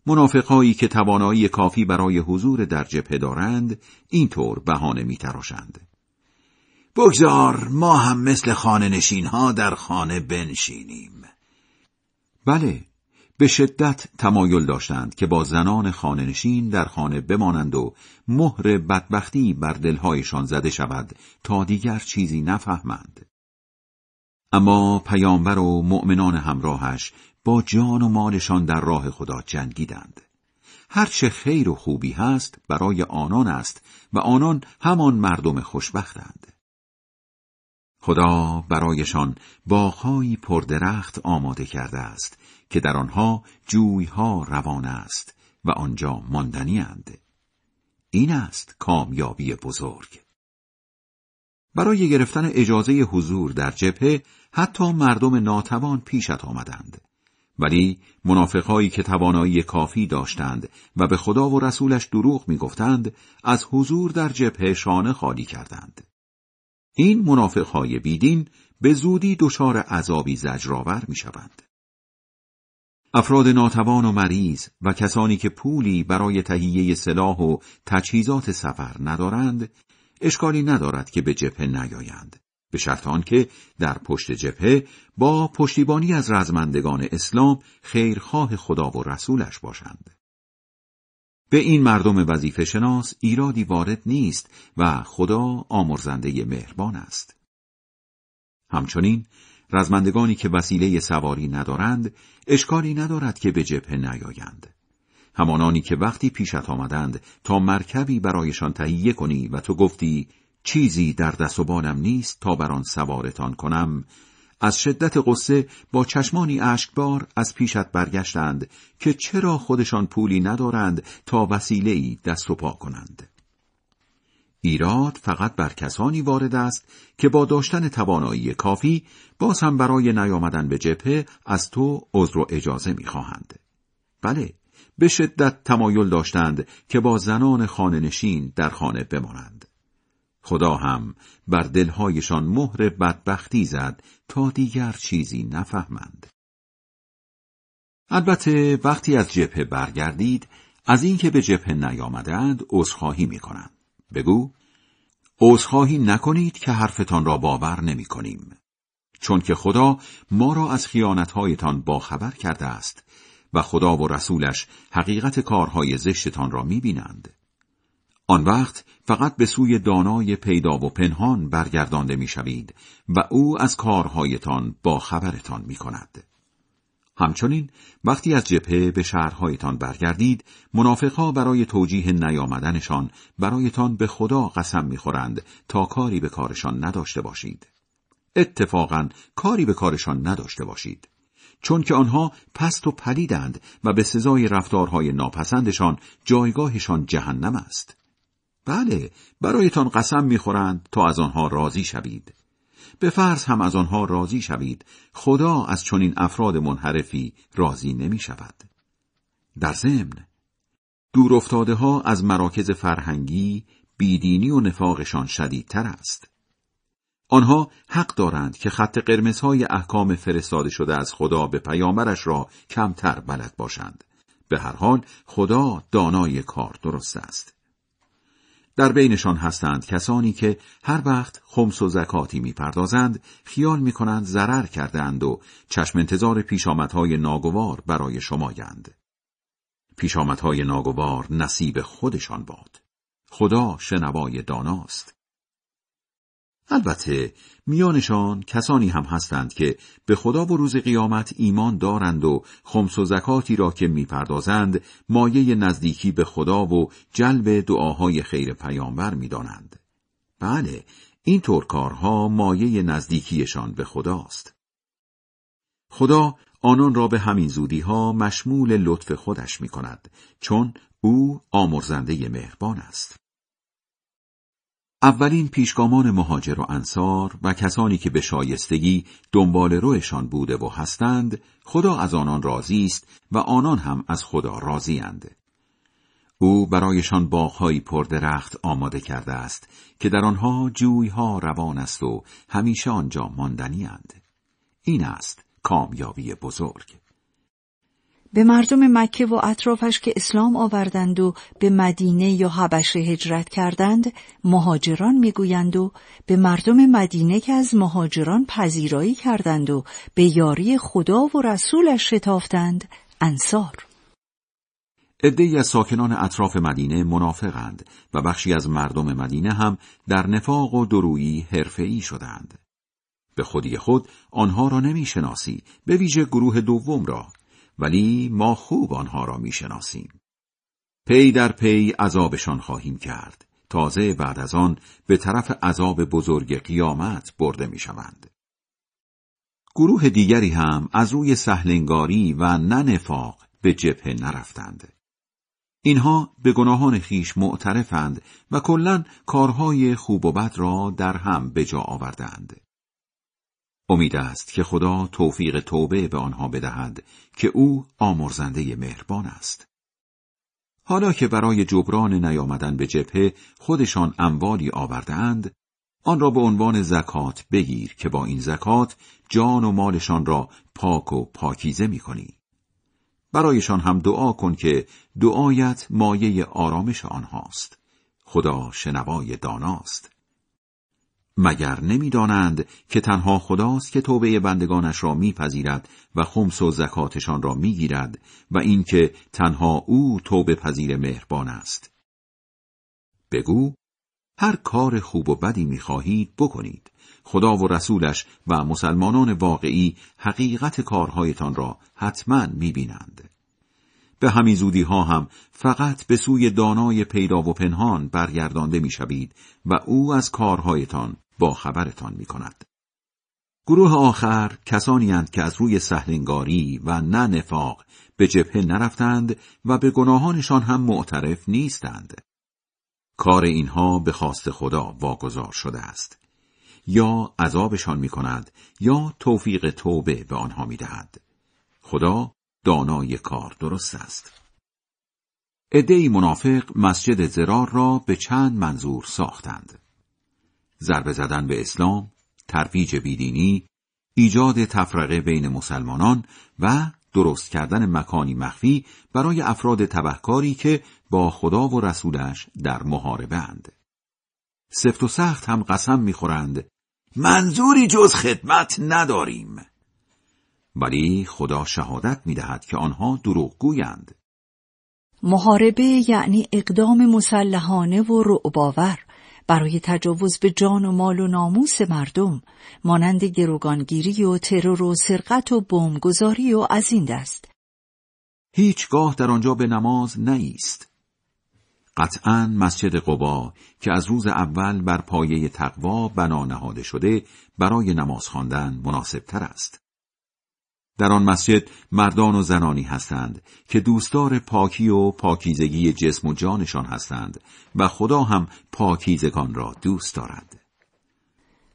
Speaker 1: منافقهایی که توانایی کافی برای حضور در جبهه دارند اینطور بهانه میتراشند. بگذار ما هم مثل خانه نشین ها در خانه بنشینیم. بله به شدت تمایل داشتند که با زنان خانه نشین در خانه بمانند و مهر بدبختی بر دلهایشان زده شود تا دیگر چیزی نفهمند. اما پیامبر و مؤمنان همراهش با جان و مالشان در راه خدا جنگیدند. هرچه خیر و خوبی هست برای آنان است و آنان همان مردم خوشبختند. خدا برایشان باغهایی پردرخت آماده کرده است که در آنها جویها روان است و آنجا ماندنی اند. این است کامیابی بزرگ. برای گرفتن اجازه حضور در جبهه حتی مردم ناتوان پیشت آمدند. ولی منافقهایی که توانایی کافی داشتند و به خدا و رسولش دروغ می‌گفتند از حضور در جبهه شانه خالی کردند. این منافقهای بیدین به زودی دچار عذابی زجرآور می‌شوند. افراد ناتوان و مریض و کسانی که پولی برای تهیه سلاح و تجهیزات سفر ندارند اشکالی ندارد که به جبهه نیایند. به شرط آنکه در پشت جبهه با پشتیبانی از رزمندگان اسلام خیرخواه خدا و رسولش باشند. به این مردم وظیفه شناس ایرادی وارد نیست و خدا آمرزنده مهربان است. همچنین رزمندگانی که وسیله سواری ندارند اشکالی ندارد که به جبهه نیایند. همانانی که وقتی پیشت آمدند تا مرکبی برایشان تهیه کنی و تو گفتی چیزی در دست و بالم نیست تا بر آن سوارتان کنم از شدت قصه با چشمانی اشکبار از پیشت برگشتند که چرا خودشان پولی ندارند تا وسیله‌ای دست و پا کنند. ایراد فقط بر کسانی وارد است که با داشتن توانایی کافی باز هم برای نیامدن به جبهه از تو عذر و اجازه می‌خواهند. بله به شدت تمایل داشتند که با زنان خانه نشین در خانه بمانند. خدا هم بر دلهایشان مهر بدبختی زد تا دیگر چیزی نفهمند. البته وقتی از جبهه برگردید از اینکه به جبهه نیامدند عذرخواهی می‌کنند. بگو عذرخواهی نکنید که حرفتان را باور نمی کنیم. چون که خدا ما را از خیانتهایتان باخبر کرده است و خدا و رسولش حقیقت کارهای زشتتان را می بینند. آن وقت فقط به سوی دانای پیدا و پنهان برگردانده می شوید و او از کارهایتان با خبرتان می کند. همچنین وقتی از جبهه به شهرهایتان برگردید منافقها برای توجیه نیامدنشان برایتان به خدا قسم می‌خورند تا کاری به کارشان نداشته باشید. اتفاقا کاری به کارشان نداشته باشید. چون که آنها پست و پلیدند و به سزای رفتارهای ناپسندشان جایگاهشان جهنم است. بله برایتان قسم می‌خورند تا از آنها راضی شوید. به فرض هم از آنها راضی شوید خدا از چنین افراد منحرفی راضی نمی شود در ضمن دور افتاده ها از مراکز فرهنگی بیدینی و نفاقشان شدیدتر است. آنها حق دارند که خط قرمزهای احکام فرستاده شده از خدا به پیامبرش را کمتر بلد باشند. به هر حال خدا دانای کار درست است. در بینشان هستند کسانی که هر وقت خمس و زکاتی می‌پردازند خیال می‌کنند ضرر کردند و چشم انتظار پیشامدهای ناگوار برای شمایند. پیشامدهای ناگوار نصیب خودشان باد. خدا شنوای داناست. البته میانشان کسانی هم هستند که به خدا و روز قیامت ایمان دارند و خمس و زکاتی را که می‌پردازند مایه نزدیکی به خدا و جلب دعاهای خیر پیامبر می‌دانند. بله، این طور کارها مایه نزدیکیشان به خداست. خدا آنان را به همین زودی ها مشمول لطف خودش می کند چون او آمرزنده مهربان است. اولین پیشگامان مهاجر و انصار و کسانی که به شایستگی دنبال روشان بوده و هستند خدا از آنان راضی است و آنان هم از خدا راضیند. او برایشان باغهایی پردرخت آماده کرده است که در آنها جویها روان است و همیشه آنجا ماندنی اند. این است کامیابی بزرگ.
Speaker 2: به مردم مکه و اطرافش که اسلام آوردند و به مدینه یا حبشه هجرت کردند مهاجران می‌گویند و به مردم مدینه که از مهاجران پذیرایی کردند و به یاری خدا و رسولش شتافتند انصار
Speaker 1: عدهای از ساکنان اطراف مدینه منافقند و بخشی از مردم مدینه هم در نفاق و درویی حرفه‌ای شدند. به خودی خود آنها را نمی‌شناسی به ویژه گروه دوم را ولی ما خوب آنها را می‌شناسیم. پی در پی عذابشان خواهیم کرد. تازه بعد از آن به طرف عذاب بزرگ قیامت برده می‌شوند. گروه دیگری هم از روی سهلنگاری و ننفاق به جبهه نرفتند. اینها به گناهان خیش معترفند و کلا کارهای خوب و بد را در هم به جا آوردند. امید است که خدا توفیق توبه به آنها بدهد که او آمرزنده مهربان است. حالا که برای جبران نیامدن به جبهه خودشان اموالی آوردهاند، آن را به عنوان زکات بگیر که با این زکات جان و مالشان را پاک و پاکیزه می کنی. برایشان هم دعا کن که دعایت مایه آرامش آنهاست. خدا شنوای داناست. مگر نمی‌دانند که تنها خداست که توبه بندگانش را میپذیرد و خمس و زکاتشان را می‌گیرد و اینکه تنها او توبه پذیر مهربان است. بگو هر کار خوب و بدی می‌خواهید بکنید. خدا و رسولش و مسلمانان واقعی حقیقت کارهایتان را حتما می‌بینند. به همین زودی ها هم فقط به سوی دانای پیدا و پنهان برگردانده می‌شوید و او از کارهایتان با خبرتان می کند. گروه آخر کسانی هند که از روی سهلنگاری و نه نفاق به جبهه نرفتند و به گناهانشان هم معترف نیستند. کار اینها به خواست خدا واگذار شده است. یا عذابشان می کند یا توفیق توبه به آنها می دهد. خدا دانای کار درست است. ادهی منافق مسجد زرار را به چند منظور ساختند. ضربه زدن به اسلام، ترویج بیدینی، ایجاد تفرقه بین مسلمانان و درست کردن مکانی مخفی برای افراد تبهکاری که با خدا و رسولش در محاربه اند. سفت و سخت هم قسم می‌خورند منظوری جز خدمت نداریم. ولی خدا شهادت می‌دهد که آنها دروغگویند.
Speaker 2: محاربه یعنی اقدام مسلحانه و رعباور برای تجاوز به جان و مال و ناموس مردم مانند گروگانگیری و ترور و سرقت و بمبگذاری و از این دست.
Speaker 1: هیچگاه در آنجا به نماز نیست. قطعا مسجد قبا که از روز اول بر پایه تقوا بنا نهاده شده برای نماز خواندن مناسب تر است. در آن مسجد مردان و زنانی هستند که دوستدار پاکی و پاکیزگی جسم و جانشان هستند و خدا هم پاکیزگان را دوست دارد.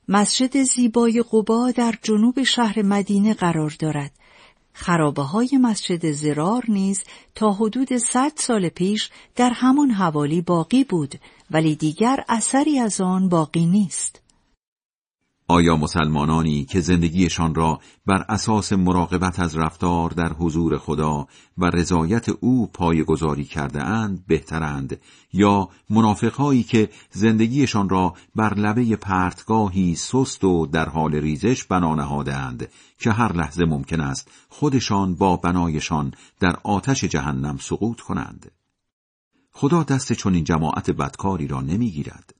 Speaker 2: مسجد زیبای قبا در جنوب شهر مدینه قرار دارد. خرابه های مسجد زرار نیز تا حدود صد سال پیش در همان حوالی باقی بود ولی دیگر اثری از آن باقی نیست.
Speaker 1: آیا مسلمانانی که زندگیشان را بر اساس مراقبت از رفتار در حضور خدا و رضایت او پایگذاری کرده اند بهترند یا منافقهایی که زندگیشان را بر لبه پرتگاهی سست و در حال ریزش بنا نهادهاند که هر لحظه ممکن است خودشان با بنایشان در آتش جهنم سقوط کنند؟ خدا دست چنین جماعت بدکاری را نمی‌گیرد.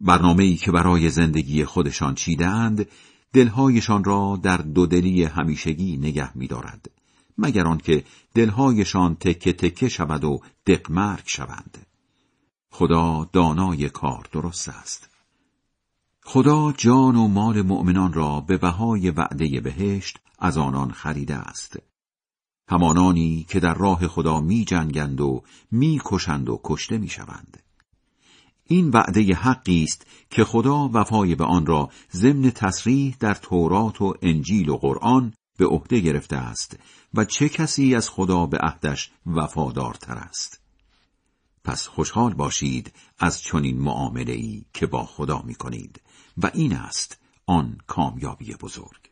Speaker 1: برنامه ای که برای زندگی خودشان چیدند دلهایشان را در دودلی همیشگی نگه می‌دارد مگر آنکه دلهایشان تکه تکه شود و دقمرگ شوند. خدا دانای کار درست است. خدا جان و مال مؤمنان را به بهای وعده بهشت از آنان خریده است. همانانی که در راه خدا می جنگند و می کشند و کشته می شوند. این وعده حقی است که خدا وفای به آن را ضمن تصریح در تورات و انجیل و قرآن به عهده گرفته است و چه کسی از خدا به عهدش وفادارتر است. پس خوشحال باشید از چنین معامله ای که با خدا می کنید و این است آن کامیابی بزرگ.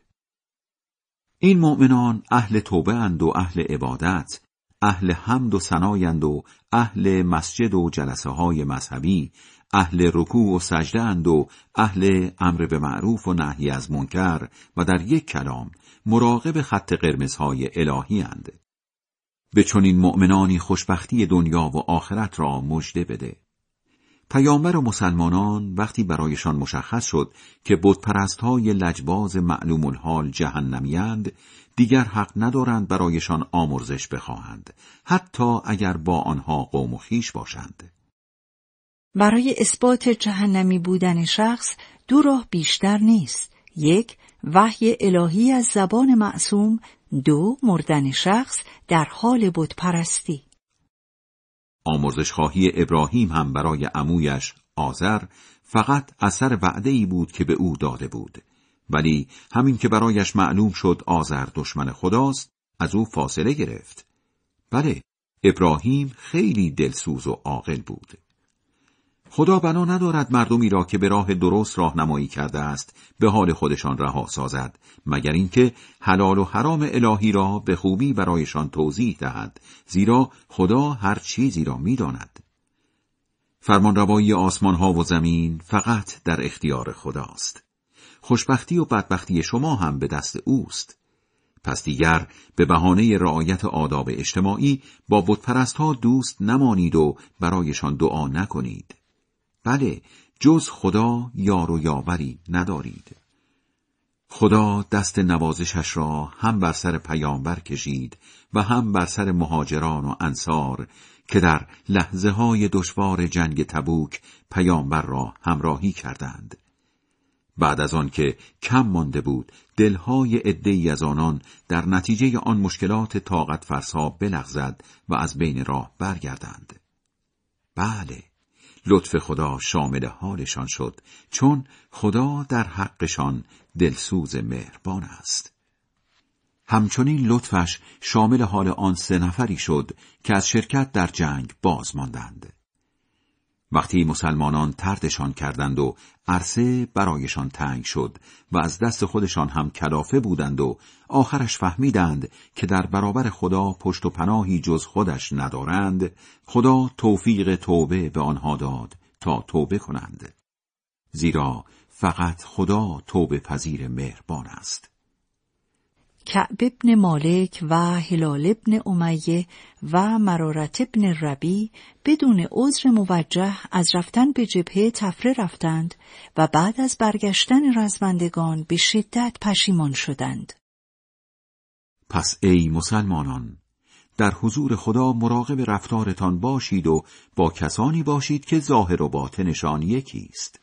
Speaker 1: این مؤمنان اهل توبه اند و اهل عبادت اهل حمد و سنایند و اهل مسجد و جلسه های مذهبی اهل رکوع و سجده اند و اهل امر به معروف و نهی از منکر و در یک کلام مراقب خط قرمزهای الهی اند. به چنین مؤمنانی خوشبختی دنیا و آخرت را مژده بده. پیامبر و مسلمانان وقتی برایشان مشخص شد که بتپرست های لجباز معلوم الحال جهنمیند دیگر حق ندارند برایشان آمرزش بخواهند حتی اگر با آنها قوم و خیش باشند.
Speaker 2: برای اثبات جهنمی بودن شخص دو راه بیشتر نیست. یک وحی الهی از زبان معصوم. دو مردن شخص در حال بتپرستی.
Speaker 1: آمرزش خواهی ابراهیم هم برای عمویش آذر فقط اثر وعده ای بود که به او داده بود. ولی همین که برایش معلوم شد آذر دشمن خداست از او فاصله گرفت. بله ابراهیم خیلی دلسوز و عاقل بود. خدا بنا ندارد مردمی را که به راه درست راهنمایی کرده است به حال خودشان رها سازد مگر اینکه حلال و حرام الهی را به خوبی برایشان توضیح دهد زیرا خدا هر چیزی را می‌داند. فرمانروایی آسمان ها و زمین فقط در اختیار خداست. خوشبختی و بدبختی شما هم به دست اوست. پس دیگر به بهانه رعایت آداب اجتماعی با بتپرست ها دوست نمانید و برایشان دعا نکنید. بله جز خدا یار و یاوری ندارید. خدا دست نوازشش را هم بر سر پیامبر کشید و هم بر سر مهاجران و انصار که در لحظه های دشوار جنگ تبوک پیامبر را همراهی کردند. بعد از آن که کم مانده بود دلهای عدهای از آنان در نتیجه آن مشکلات طاقت فرسا بلغزد و از بین راه برگردند. بله لطف خدا شامل حالشان شد چون خدا در حقشان دلسوز مهربان است. همچنین لطفش شامل حال آن سه نفری شد که از شرکت در جنگ باز ماندند. وقتی مسلمانان تردشان کردند و عرصه برایشان تنگ شد و از دست خودشان هم کلافه بودند و آخرش فهمیدند که در برابر خدا پشت و پناهی جز خودش ندارند خدا توفیق توبه به آنها داد تا توبه کنند. زیرا فقط خدا توبه پذیر مهربان است.
Speaker 2: کعب ابن مالک و هلال ابن امیه و مرارت ابن ربی بدون عذر موجه از رفتن به جبهه تفره رفتند و بعد از برگشتن رزمندگان به شدت پشیمان شدند.
Speaker 1: پس ای مسلمانان در حضور خدا مراقب رفتارتان باشید و با کسانی باشید که ظاهر و باطنشان یکی است.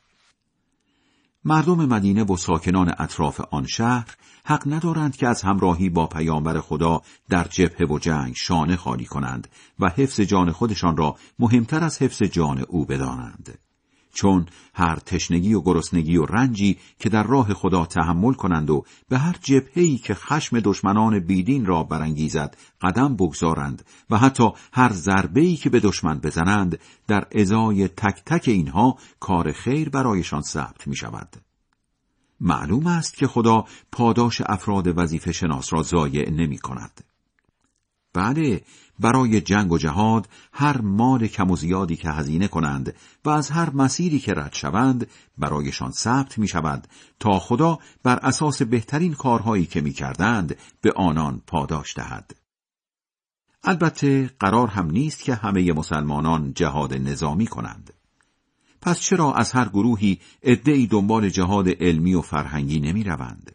Speaker 1: مردم مدینه و ساکنان اطراف آن شهر حق ندارند که از همراهی با پیامبر خدا در جبهه و جنگ شانه خالی کنند و حفظ جان خودشان را مهمتر از حفظ جان او بدانند. چون هر تشنگی و گرسنگی و رنجی که در راه خدا تحمل کنند و به هر جبهه‌ای که خشم دشمنان بیدین را برانگیزد قدم بگذارند و حتی هر ضربه‌ای که به دشمن بزنند در ازای تک تک اینها کار خیر برایشان ثبت می شود. معلوم است که خدا پاداش افراد وظیفه شناس را ضایع نمی کند. بله برای جنگ و جهاد هر مال کم و زیادی که هزینه کنند و از هر مسیری که رد شوند برایشان ثبت می شود تا خدا بر اساس بهترین کارهایی که می کردند به آنان پاداش دهد. البته قرار هم نیست که همه مسلمانان جهاد نظامی کنند. پس چرا از هر گروهی عدهای دنبال جهاد علمی و فرهنگی نمی روند؟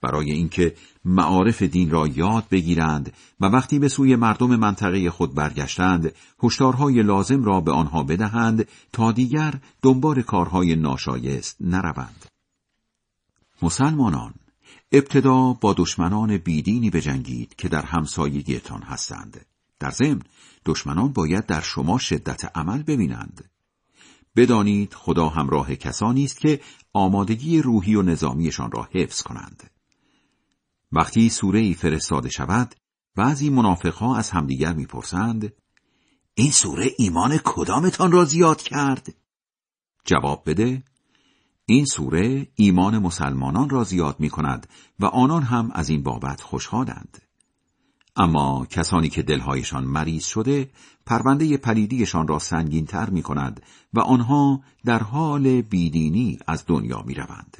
Speaker 1: برای اینکه معارف دین را یاد بگیرند و وقتی به سوی مردم منطقه خود برگشتند هشدارهای لازم را به آنها بدهند تا دیگر دنبال کارهای ناشایست نروند. مسلمانان ابتدا با دشمنان بیدینی بجنگید که در همسایگیتان هستند. در ضمن دشمنان باید در شما شدت عمل ببینند. بدانید خدا همراه کسانی است که آمادگی روحی و نظامیشان را حفظ کنند وقتی سوره ای فرستاده شود بعضی منافقها از همدیگر می‌پرسند این سوره ایمان کدامتان را زیاد کرد؟ جواب بده این سوره ایمان مسلمانان را زیاد می کند و آنان هم از این بابت خوشحالند. اما کسانی که دلهایشان مریض شده پرونده پلیدیشان را سنگینتر می کند و آنها در حال بیدینی از دنیا می روند.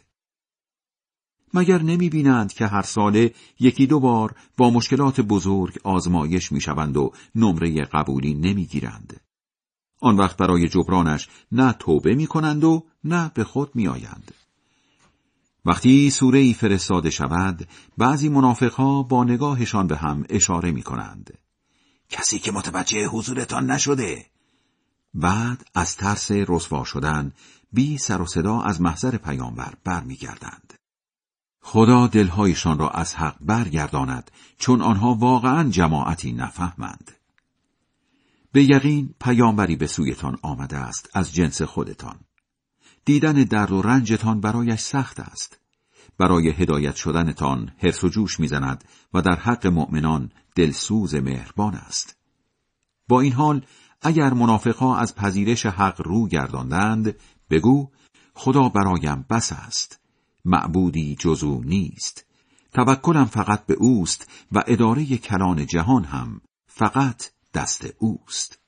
Speaker 1: مگر نمی بینند که هر ساله یکی دو بار با مشکلات بزرگ آزمایش می شوند و نمره قبولی نمی گیرند. آن وقت برای جبرانش نه توبه می کنند و نه به خود می آیند. وقتی سوره ای فرستاده شود بعضی منافقها با نگاهشان به هم اشاره می کنند. کسی که متوجه حضورتان نشده بعد از ترس رسوا شدن بی سر و صدا از محضر پیامبر برمیگردند. خدا دلهایشان را از حق برگرداند چون آنها واقعا جماعتی نفهمند به یقین پیامبری به سویتان آمده است از جنس خودتان دیدن درد و رنجتان برایش سخت است. برای هدایت شدنتان حرس و جوش می‌زند و در حق مؤمنان دلسوز مهربان است. با این حال اگر منافقها از پذیرش حق رو گرداندند بگو خدا برایم بس است. معبودی جزو نیست. توکلم فقط به اوست و اداره کلان جهان هم فقط دست اوست.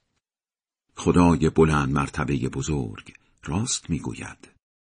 Speaker 1: خدای بلند مرتبه بزرگ. راست می‌گوید